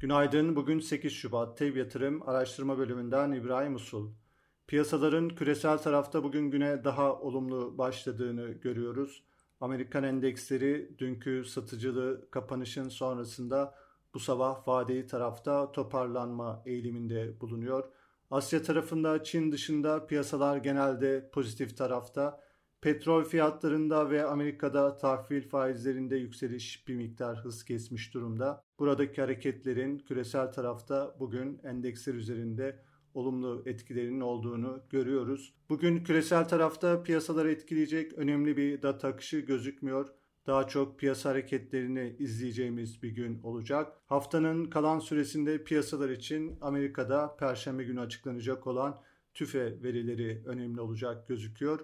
Günaydın. Bugün 8 Şubat. Tev Yatırım Araştırma Bölümünden İbrahim Usul. Piyasaların küresel tarafta bugün güne daha olumlu başladığını görüyoruz. Amerikan endeksleri dünkü satıcılı kapanışın sonrasında bu sabah vadeli tarafta toparlanma eğiliminde bulunuyor. Asya tarafında Çin dışında piyasalar genelde pozitif tarafta. Petrol fiyatlarında ve Amerika'da tahvil faizlerinde yükseliş bir miktar hız kesmiş durumda. Buradaki hareketlerin küresel tarafta bugün endeksler üzerinde olumlu etkilerinin olduğunu görüyoruz. Bugün küresel tarafta piyasaları etkileyecek önemli bir data akışı gözükmüyor. Daha çok piyasa hareketlerini izleyeceğimiz bir gün olacak. Haftanın kalan süresinde piyasalar için Amerika'da perşembe günü açıklanacak olan tüfe verileri önemli olacak gözüküyor.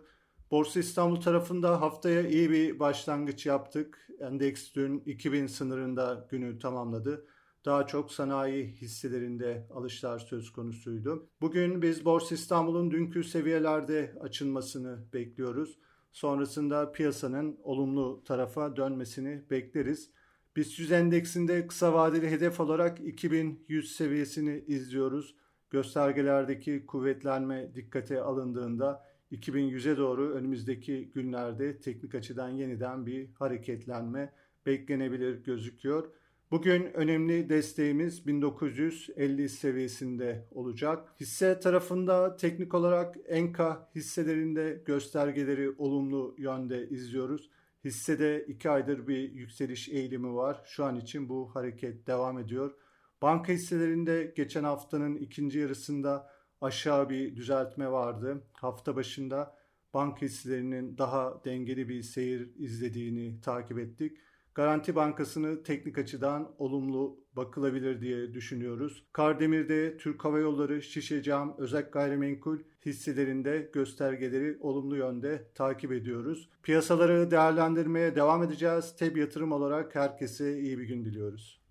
Borsa İstanbul tarafında haftaya iyi bir başlangıç yaptık. Endeks dün 2000 sınırında günü tamamladı. Daha çok sanayi hisselerinde alışlar söz konusuydu. Bugün biz Borsa İstanbul'un dünkü seviyelerde açılmasını bekliyoruz. Sonrasında piyasanın olumlu tarafa dönmesini bekleriz. BIST 100 endeksinde kısa vadeli hedef olarak 2100 seviyesini izliyoruz. Göstergelerdeki kuvvetlenme dikkate alındığında 2100'e doğru önümüzdeki günlerde teknik açıdan yeniden bir hareketlenme beklenebilir gözüküyor. Bugün önemli desteğimiz 1950 seviyesinde olacak. Hisse tarafında teknik olarak Enka hisselerinde göstergeleri olumlu yönde izliyoruz. Hissede 2 aydır bir yükseliş eğilimi var. Şu an için bu hareket devam ediyor. Banka hisselerinde geçen haftanın ikinci yarısında aşağı bir düzeltme vardı. Hafta başında banka hisselerinin daha dengeli bir seyir izlediğini takip ettik. Garanti Bankası'nı teknik açıdan olumlu bakılabilir diye düşünüyoruz. Kardemir'de Türk Hava Yolları, Şişe Cam, Özek Gayrimenkul hisselerinde göstergeleri olumlu yönde takip ediyoruz. Piyasaları değerlendirmeye devam edeceğiz. Teb yatırım olarak herkese iyi bir gün diliyoruz.